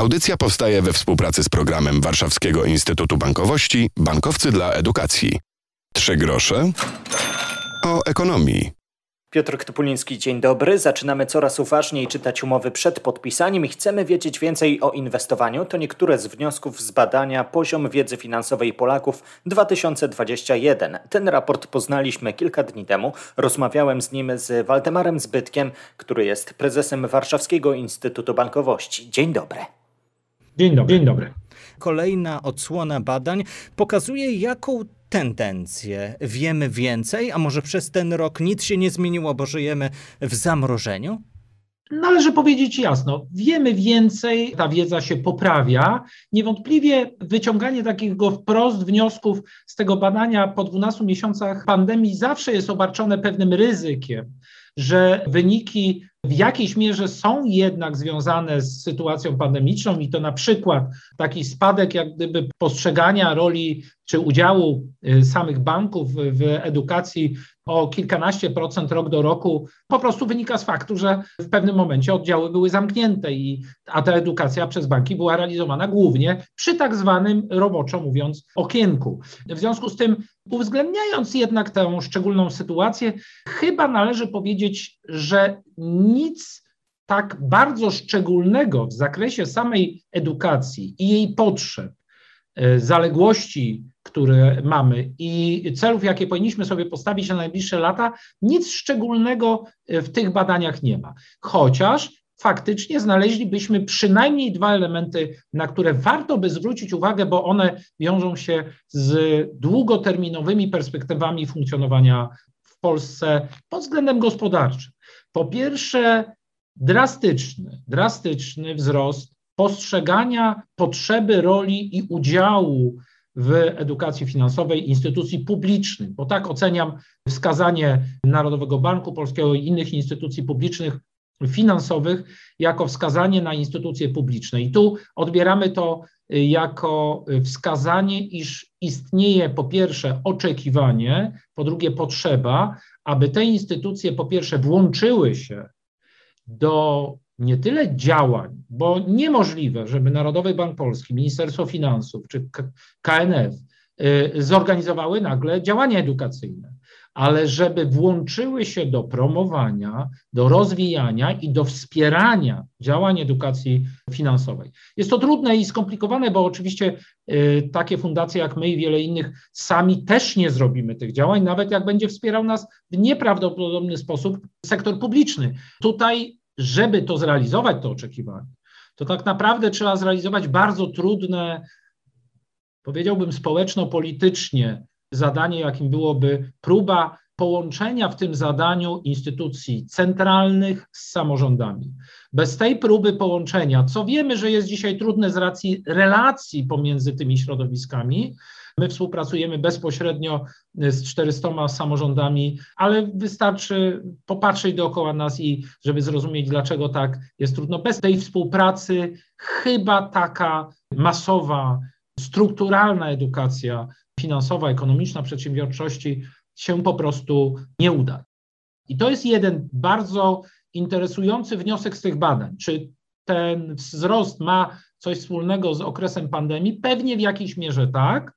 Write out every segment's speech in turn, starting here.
Audycja powstaje we współpracy z programem Warszawskiego Instytutu Bankowości Bankowcy dla Edukacji. Trzy grosze o ekonomii. Piotr Ktupuliński, dzień dobry. Zaczynamy coraz uważniej czytać umowy przed podpisaniem i chcemy wiedzieć więcej o inwestowaniu. To niektóre z wniosków z badania Poziom Wiedzy Finansowej Polaków 2021. Ten raport poznaliśmy kilka dni temu. Rozmawiałem z nim z Waldemarem Zbytkiem, który jest prezesem Warszawskiego Instytutu Bankowości. Dzień dobry. Dzień dobry. Dzień dobry. Kolejna odsłona badań pokazuje, jaką tendencję. Wiemy więcej, a może przez ten rok nic się nie zmieniło, bo żyjemy w zamrożeniu? Należy powiedzieć jasno, wiemy więcej, ta wiedza się poprawia. Niewątpliwie wyciąganie takiego wprost wniosków z tego badania po 12 miesiącach pandemii zawsze jest obarczone pewnym ryzykiem, że wyniki w jakiejś mierze są jednak związane z sytuacją pandemiczną i to na przykład taki spadek jak gdyby postrzegania roli czy udziału y, samych banków w edukacji o kilkanaście procent rok do roku po prostu wynika z faktu, że w pewnym momencie oddziały były zamknięte, i, a ta edukacja przez banki była realizowana głównie przy tak zwanym, roboczo mówiąc, okienku. W związku z tym, uwzględniając jednak tę szczególną sytuację, chyba należy powiedzieć, że nic tak bardzo szczególnego w zakresie samej edukacji i jej potrzeb, e, zaległości, które mamy i celów, jakie powinniśmy sobie postawić na najbliższe lata, nic szczególnego e, w tych badaniach nie ma. Chociaż faktycznie znaleźlibyśmy przynajmniej dwa elementy, na które warto by zwrócić uwagę, bo one wiążą się z długoterminowymi perspektywami funkcjonowania w Polsce pod względem gospodarczym. Po pierwsze, drastyczny, drastyczny wzrost postrzegania potrzeby roli i udziału w edukacji finansowej instytucji publicznych, bo tak oceniam wskazanie Narodowego Banku Polskiego i innych instytucji publicznych finansowych jako wskazanie na instytucje publiczne. I tu odbieramy to jako wskazanie, iż istnieje po pierwsze oczekiwanie, po drugie potrzeba, aby te instytucje po pierwsze włączyły się do nie tyle działań, bo niemożliwe, żeby Narodowy Bank Polski, Ministerstwo Finansów czy KNF y, zorganizowały nagle działania edukacyjne, ale żeby włączyły się do promowania, do rozwijania i do wspierania działań edukacji finansowej. Jest to trudne i skomplikowane, bo oczywiście y, takie fundacje jak my i wiele innych sami też nie zrobimy tych działań, nawet jak będzie wspierał nas w nieprawdopodobny sposób sektor publiczny. Tutaj żeby to zrealizować, to oczekiwanie, to tak naprawdę trzeba zrealizować bardzo trudne, powiedziałbym społeczno-politycznie zadanie, jakim byłoby próba połączenia w tym zadaniu instytucji centralnych z samorządami. Bez tej próby połączenia, co wiemy, że jest dzisiaj trudne z racji relacji pomiędzy tymi środowiskami, My współpracujemy bezpośrednio z 400 samorządami, ale wystarczy popatrzeć dookoła nas i żeby zrozumieć, dlaczego tak jest trudno. Bez tej współpracy chyba taka masowa, strukturalna edukacja finansowa, ekonomiczna przedsiębiorczości się po prostu nie uda. I to jest jeden bardzo interesujący wniosek z tych badań. Czy ten wzrost ma coś wspólnego z okresem pandemii? Pewnie w jakiejś mierze tak,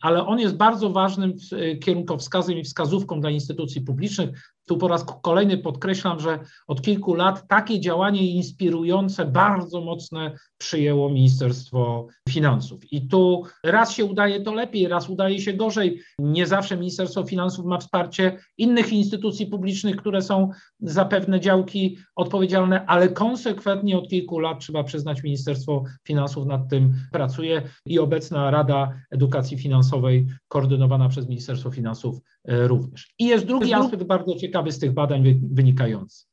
ale on jest bardzo ważnym y, kierunkowskazem i wskazówką dla instytucji publicznych. Tu po raz kolejny podkreślam, że od kilku lat takie działanie inspirujące, bardzo mocne przyjęło Ministerstwo Finansów. I tu raz się udaje to lepiej, raz udaje się gorzej. Nie zawsze Ministerstwo Finansów ma wsparcie innych instytucji publicznych, które są za pewne działki odpowiedzialne, ale konsekwentnie od kilku lat trzeba przyznać, Ministerstwo Finansów nad tym pracuje i obecna Rada Edukacji Finansowej, koordynowana przez Ministerstwo Finansów, e, również. I jest drugi aspekt bardzo ciekawy z tych badań wynikający.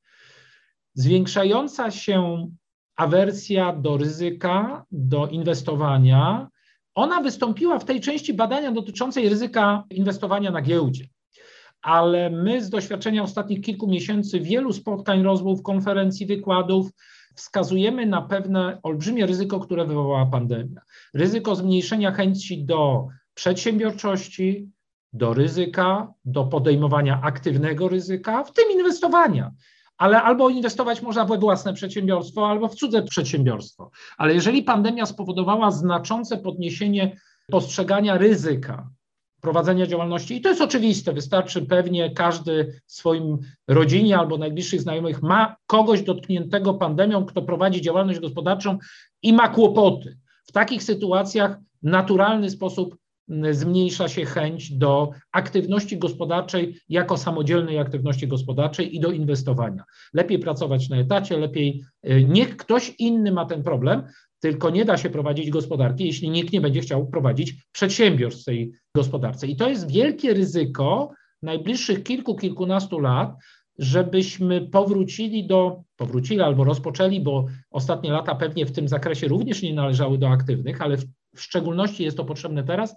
Zwiększająca się awersja do ryzyka, do inwestowania, ona wystąpiła w tej części badania dotyczącej ryzyka inwestowania na giełdzie. Ale my z doświadczenia ostatnich kilku miesięcy, wielu spotkań, rozmów, konferencji, wykładów, wskazujemy na pewne olbrzymie ryzyko, które wywołała pandemia. Ryzyko zmniejszenia chęci do przedsiębiorczości, do ryzyka, do podejmowania aktywnego ryzyka, w tym inwestowania. ale albo inwestować można we własne przedsiębiorstwo, albo w cudze przedsiębiorstwo. Ale jeżeli pandemia spowodowała znaczące podniesienie postrzegania ryzyka prowadzenia działalności, i to jest oczywiste, wystarczy pewnie każdy w swoim rodzinie albo najbliższych znajomych ma kogoś dotkniętego pandemią, kto prowadzi działalność gospodarczą i ma kłopoty. W takich sytuacjach naturalny sposób zmniejsza się chęć do aktywności gospodarczej jako samodzielnej aktywności gospodarczej i do inwestowania. Lepiej pracować na etacie, lepiej, y, niech ktoś inny ma ten problem, tylko nie da się prowadzić gospodarki, jeśli nikt nie będzie chciał prowadzić przedsiębiorstw w tej gospodarce. I to jest wielkie ryzyko najbliższych kilku, kilkunastu lat, żebyśmy powrócili do, powrócili albo rozpoczęli, bo ostatnie lata pewnie w tym zakresie również nie należały do aktywnych, ale w, w szczególności jest to potrzebne teraz,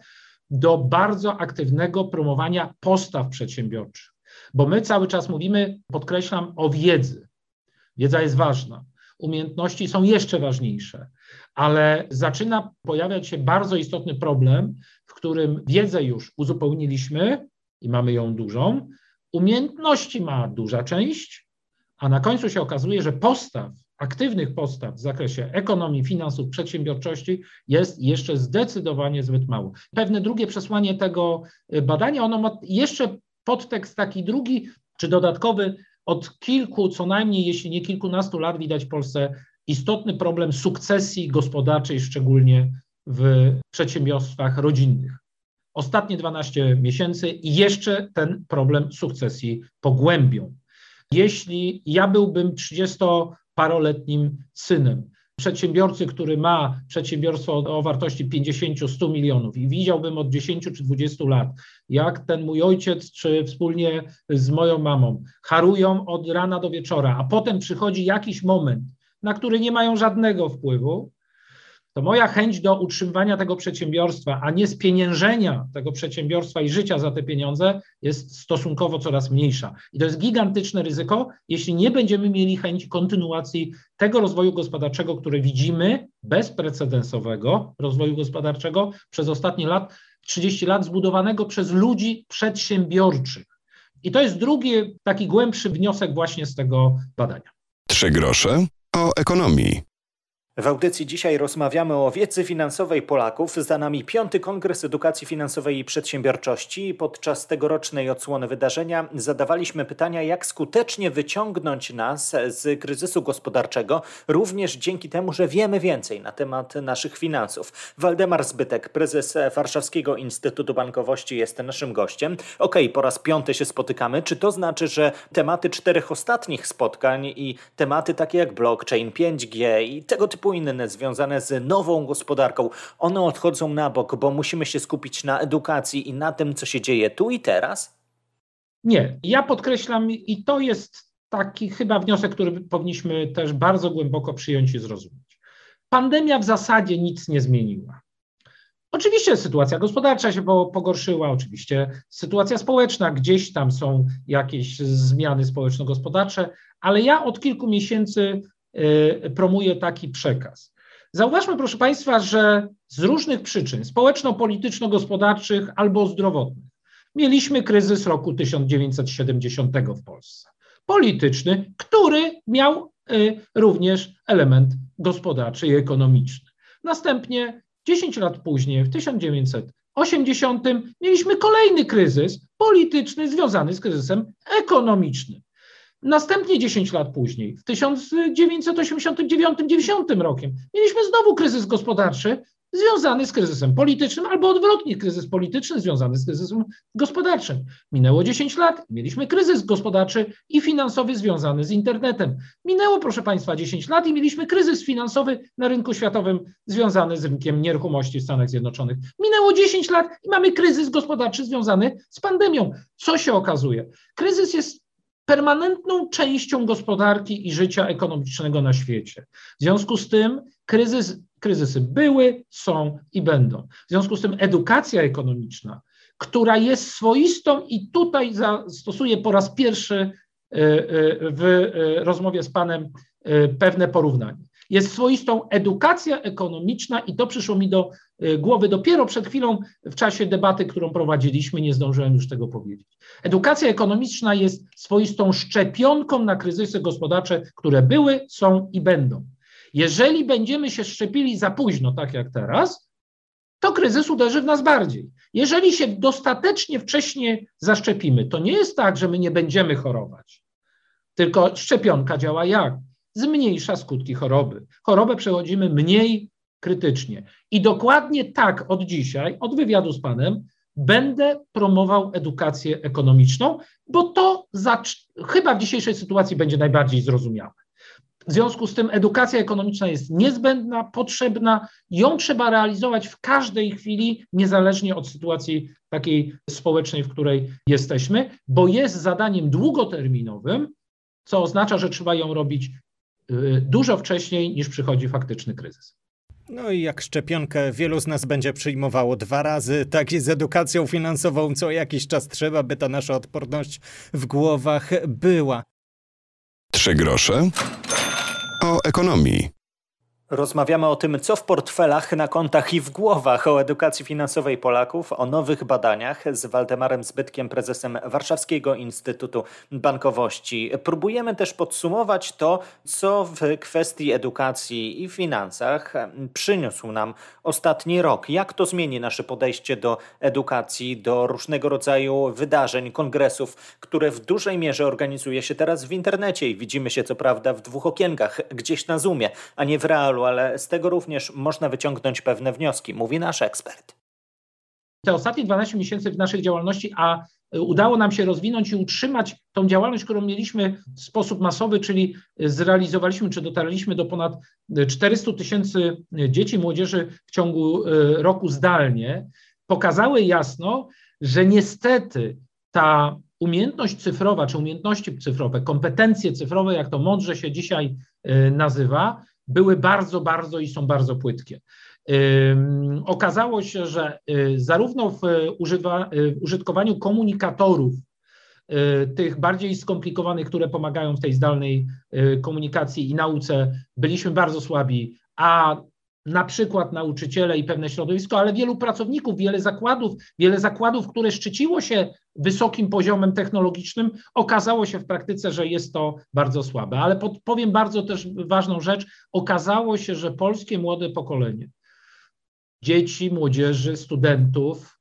do bardzo aktywnego promowania postaw przedsiębiorczych. Bo my cały czas mówimy, podkreślam, o wiedzy. Wiedza jest ważna. Umiejętności są jeszcze ważniejsze, ale zaczyna pojawiać się bardzo istotny problem, w którym wiedzę już uzupełniliśmy i mamy ją dużą, umiejętności ma duża część, a na końcu się okazuje, że postaw aktywnych postaw w zakresie ekonomii, finansów, przedsiębiorczości jest jeszcze zdecydowanie zbyt mało. Pewne drugie przesłanie tego y, badania, ono ma jeszcze podtekst taki drugi czy dodatkowy. Od kilku, co najmniej, jeśli nie kilkunastu lat widać w Polsce istotny problem sukcesji gospodarczej, szczególnie w przedsiębiorstwach rodzinnych. Ostatnie 12 miesięcy i jeszcze ten problem sukcesji pogłębią. Jeśli ja byłbym 30 paroletnim synem. Przedsiębiorcy, który ma przedsiębiorstwo o wartości 50-100 milionów i widziałbym od 10 czy 20 lat, jak ten mój ojciec, czy wspólnie z moją mamą harują od rana do wieczora, a potem przychodzi jakiś moment, na który nie mają żadnego wpływu, to moja chęć do utrzymywania tego przedsiębiorstwa, a nie spieniężenia tego przedsiębiorstwa i życia za te pieniądze jest stosunkowo coraz mniejsza. I to jest gigantyczne ryzyko, jeśli nie będziemy mieli chęci kontynuacji tego rozwoju gospodarczego, który widzimy, bezprecedensowego rozwoju gospodarczego przez ostatnie lat, 30 lat, zbudowanego przez ludzi przedsiębiorczych. I to jest drugi taki głębszy wniosek właśnie z tego badania. Trzy grosze o ekonomii. W audycji dzisiaj rozmawiamy o wiedzy finansowej Polaków. Za nami piąty Kongres Edukacji Finansowej i Przedsiębiorczości. Podczas tegorocznej odsłony wydarzenia zadawaliśmy pytania, jak skutecznie wyciągnąć nas z kryzysu gospodarczego, również dzięki temu, że wiemy więcej na temat naszych finansów. Waldemar Zbytek, prezes Warszawskiego Instytutu Bankowości jest naszym gościem. Okej, okay, po raz piąty się spotykamy. Czy to znaczy, że tematy czterech ostatnich spotkań i tematy takie jak blockchain, 5G i tego typu inne związane z nową gospodarką, one odchodzą na bok, bo musimy się skupić na edukacji i na tym, co się dzieje tu i teraz? Nie, ja podkreślam, i to jest taki chyba wniosek, który powinniśmy też bardzo głęboko przyjąć i zrozumieć. Pandemia w zasadzie nic nie zmieniła. Oczywiście sytuacja gospodarcza się pogorszyła, oczywiście sytuacja społeczna, gdzieś tam są jakieś zmiany społeczno-gospodarcze, ale ja od kilku miesięcy promuje taki przekaz. Zauważmy, proszę Państwa, że z różnych przyczyn społeczno-polityczno-gospodarczych albo zdrowotnych mieliśmy kryzys roku 1970 w Polsce. Polityczny, który miał y, również element gospodarczy i ekonomiczny. Następnie 10 lat później, w 1980, mieliśmy kolejny kryzys polityczny związany z kryzysem ekonomicznym. Następnie 10 lat później, w 1989-90 rokiem, mieliśmy znowu kryzys gospodarczy związany z kryzysem politycznym, albo odwrotnie, kryzys polityczny związany z kryzysem gospodarczym. Minęło 10 lat, mieliśmy kryzys gospodarczy i finansowy związany z internetem. Minęło, proszę Państwa, 10 lat i mieliśmy kryzys finansowy na rynku światowym związany z rynkiem nieruchomości w Stanach Zjednoczonych. Minęło 10 lat i mamy kryzys gospodarczy związany z pandemią. Co się okazuje? Kryzys jest permanentną częścią gospodarki i życia ekonomicznego na świecie. W związku z tym kryzys, kryzysy były, są i będą. W związku z tym edukacja ekonomiczna, która jest swoistą i tutaj zastosuję po raz pierwszy e, e, w e, rozmowie z Panem pewne porównanie. jest swoistą edukacja ekonomiczna i to przyszło mi do głowy dopiero przed chwilą w czasie debaty, którą prowadziliśmy, nie zdążyłem już tego powiedzieć. Edukacja ekonomiczna jest swoistą szczepionką na kryzysy gospodarcze, które były, są i będą. Jeżeli będziemy się szczepili za późno, tak jak teraz, to kryzys uderzy w nas bardziej. Jeżeli się dostatecznie wcześnie zaszczepimy, to nie jest tak, że my nie będziemy chorować, tylko szczepionka działa jak? Zmniejsza skutki choroby. Chorobę przechodzimy mniej krytycznie. I dokładnie tak od dzisiaj, od wywiadu z Panem, będę promował edukację ekonomiczną, bo to chyba w dzisiejszej sytuacji będzie najbardziej zrozumiałe. W związku z tym edukacja ekonomiczna jest niezbędna, potrzebna, ją trzeba realizować w każdej chwili, niezależnie od sytuacji takiej społecznej, w której jesteśmy, bo jest zadaniem długoterminowym, co oznacza, że trzeba ją robić y, dużo wcześniej niż przychodzi faktyczny kryzys. No i jak szczepionkę wielu z nas będzie przyjmowało dwa razy, tak i z edukacją finansową co jakiś czas trzeba, by ta nasza odporność w głowach była. Trzy grosze o ekonomii. Rozmawiamy o tym, co w portfelach, na kontach i w głowach, o edukacji finansowej Polaków, o nowych badaniach z Waldemarem Zbytkiem, prezesem Warszawskiego Instytutu Bankowości. Próbujemy też podsumować to, co w kwestii edukacji i finansach przyniósł nam ostatni rok. Jak to zmieni nasze podejście do edukacji, do różnego rodzaju wydarzeń, kongresów, które w dużej mierze organizuje się teraz w internecie i widzimy się co prawda w dwóch okienkach, gdzieś na Zoomie, a nie w realu ale z tego również można wyciągnąć pewne wnioski, mówi nasz ekspert. Te ostatnie 12 miesięcy w naszej działalności, a udało nam się rozwinąć i utrzymać tą działalność, którą mieliśmy w sposób masowy, czyli zrealizowaliśmy czy dotarliśmy do ponad 400 tysięcy dzieci, młodzieży w ciągu e, roku zdalnie, pokazały jasno, że niestety ta umiejętność cyfrowa, czy umiejętności cyfrowe, kompetencje cyfrowe, jak to mądrze się dzisiaj e, nazywa, były bardzo, bardzo i są bardzo płytkie. Okazało się, że y, zarówno w, używa, y, w użytkowaniu komunikatorów, y, tych bardziej skomplikowanych, które pomagają w tej zdalnej komunikacji i nauce, byliśmy bardzo słabi, a na przykład nauczyciele i pewne środowisko, ale wielu pracowników, wiele zakładów, wiele zakładów, które szczyciło się wysokim poziomem technologicznym, okazało się w praktyce, że jest to bardzo słabe. Ale powiem bardzo też ważną rzecz, okazało się, że polskie młode pokolenie, dzieci, młodzieży, studentów,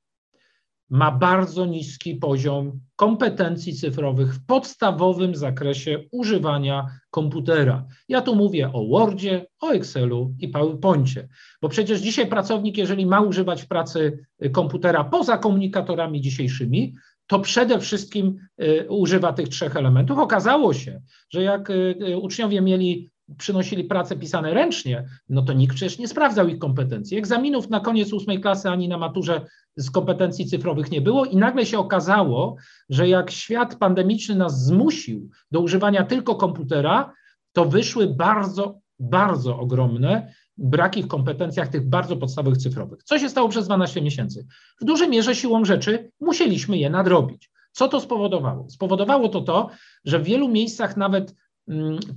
ma bardzo niski poziom kompetencji cyfrowych w podstawowym zakresie używania komputera. Ja tu mówię o Wordzie, o Excelu i PowerPoincie, bo przecież dzisiaj pracownik, jeżeli ma używać w pracy komputera poza komunikatorami dzisiejszymi, to przede wszystkim y, używa tych trzech elementów. Okazało się, że jak y, y, uczniowie mieli przynosili prace pisane ręcznie, no to nikt przecież nie sprawdzał ich kompetencji. Egzaminów na koniec ósmej klasy ani na maturze z kompetencji cyfrowych nie było i nagle się okazało, że jak świat pandemiczny nas zmusił do używania tylko komputera, to wyszły bardzo, bardzo ogromne braki w kompetencjach tych bardzo podstawowych cyfrowych. Co się stało przez 12 miesięcy? W dużej mierze siłą rzeczy musieliśmy je nadrobić. Co to spowodowało? Spowodowało to to, że w wielu miejscach nawet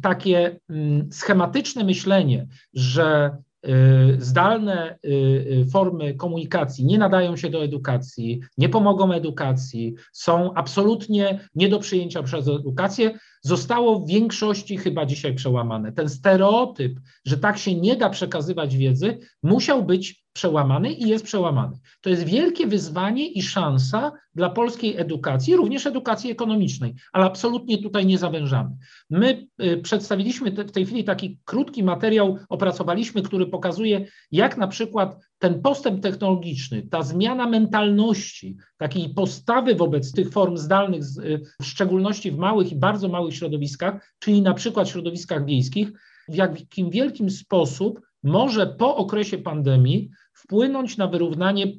takie mm, schematyczne myślenie, że y, zdalne y, y, formy komunikacji nie nadają się do edukacji, nie pomogą edukacji, są absolutnie nie do przyjęcia przez edukację, zostało w większości chyba dzisiaj przełamane. Ten stereotyp, że tak się nie da przekazywać wiedzy, musiał być przełamany i jest przełamany. To jest wielkie wyzwanie i szansa dla polskiej edukacji, również edukacji ekonomicznej, ale absolutnie tutaj nie zawężamy. My y, przedstawiliśmy w tej chwili taki krótki materiał, opracowaliśmy, który pokazuje, jak na przykład ten postęp technologiczny, ta zmiana mentalności, takiej postawy wobec tych form zdalnych, y, w szczególności w małych i bardzo małych środowiskach, czyli na przykład środowiskach wiejskich, w jakim wielkim sposób może po okresie pandemii wpłynąć na wyrównanie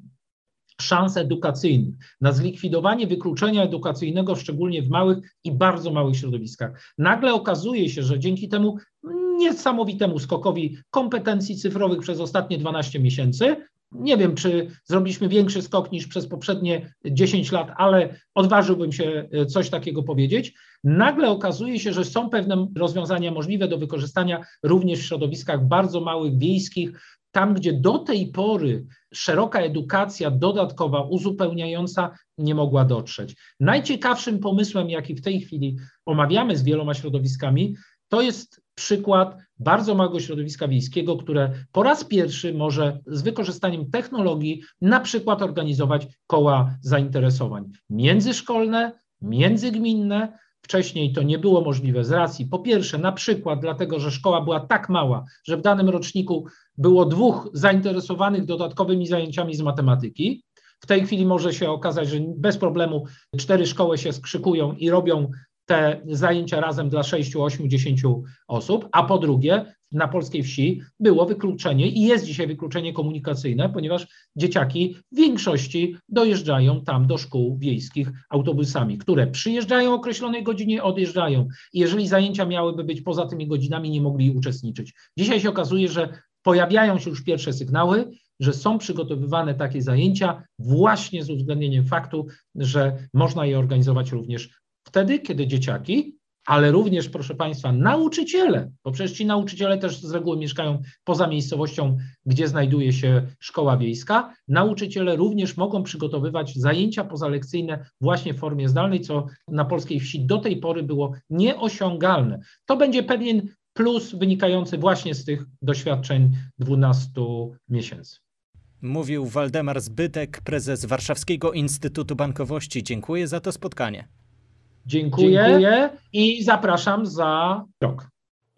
szans edukacyjnych, na zlikwidowanie wykluczenia edukacyjnego, szczególnie w małych i bardzo małych środowiskach. Nagle okazuje się, że dzięki temu niesamowitemu skokowi kompetencji cyfrowych przez ostatnie 12 miesięcy, Nie wiem, czy zrobiliśmy większy skok niż przez poprzednie 10 lat, ale odważyłbym się e, coś takiego powiedzieć. Nagle okazuje się, że są pewne rozwiązania możliwe do wykorzystania również w środowiskach bardzo małych, wiejskich, tam, gdzie do tej pory szeroka edukacja dodatkowa, uzupełniająca nie mogła dotrzeć. Najciekawszym pomysłem, jaki w tej chwili omawiamy z wieloma środowiskami, to jest przykład bardzo małego środowiska wiejskiego, które po raz pierwszy może z wykorzystaniem technologii na przykład organizować koła zainteresowań międzyszkolne, międzygminne, Wcześniej to nie było możliwe z racji, po pierwsze, na przykład dlatego, że szkoła była tak mała, że w danym roczniku było dwóch zainteresowanych dodatkowymi zajęciami z matematyki. W tej chwili może się okazać, że bez problemu cztery szkoły się skrzykują i robią te zajęcia razem dla 6, 8, 10 osób, a po drugie, na polskiej wsi było wykluczenie i jest dzisiaj wykluczenie komunikacyjne, ponieważ dzieciaki w większości dojeżdżają tam do szkół wiejskich autobusami, które przyjeżdżają o określonej godzinie, odjeżdżają. I jeżeli zajęcia miałyby być poza tymi godzinami, nie mogli uczestniczyć. Dzisiaj się okazuje, że pojawiają się już pierwsze sygnały, że są przygotowywane takie zajęcia właśnie z uwzględnieniem faktu, że można je organizować również wtedy, kiedy dzieciaki, ale również, proszę Państwa, nauczyciele, bo przecież ci nauczyciele też z reguły mieszkają poza miejscowością, gdzie znajduje się szkoła wiejska, nauczyciele również mogą przygotowywać zajęcia pozalekcyjne właśnie w formie zdalnej, co na polskiej wsi do tej pory było nieosiągalne. To będzie pewien plus wynikający właśnie z tych doświadczeń 12 miesięcy. Mówił Waldemar Zbytek, prezes Warszawskiego Instytutu Bankowości. Dziękuję za to spotkanie. Dziękuję, Dziękuję i zapraszam za rok.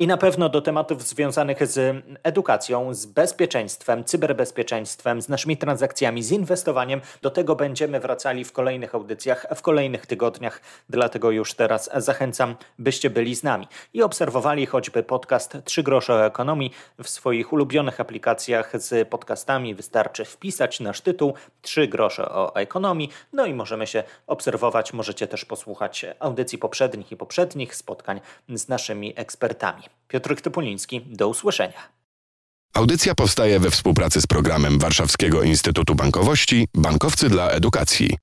I na pewno do tematów związanych z edukacją, z bezpieczeństwem, cyberbezpieczeństwem, z naszymi transakcjami, z inwestowaniem, do tego będziemy wracali w kolejnych audycjach, w kolejnych tygodniach. Dlatego już teraz zachęcam, byście byli z nami i obserwowali choćby podcast 3 grosze o ekonomii w swoich ulubionych aplikacjach z podcastami. Wystarczy wpisać nasz tytuł 3 grosze o ekonomii, no i możemy się obserwować. Możecie też posłuchać audycji poprzednich i poprzednich spotkań z naszymi ekspertami. Piotr Topoliński, do usłyszenia. Audycja powstaje we współpracy z programem Warszawskiego Instytutu Bankowości Bankowcy dla Edukacji.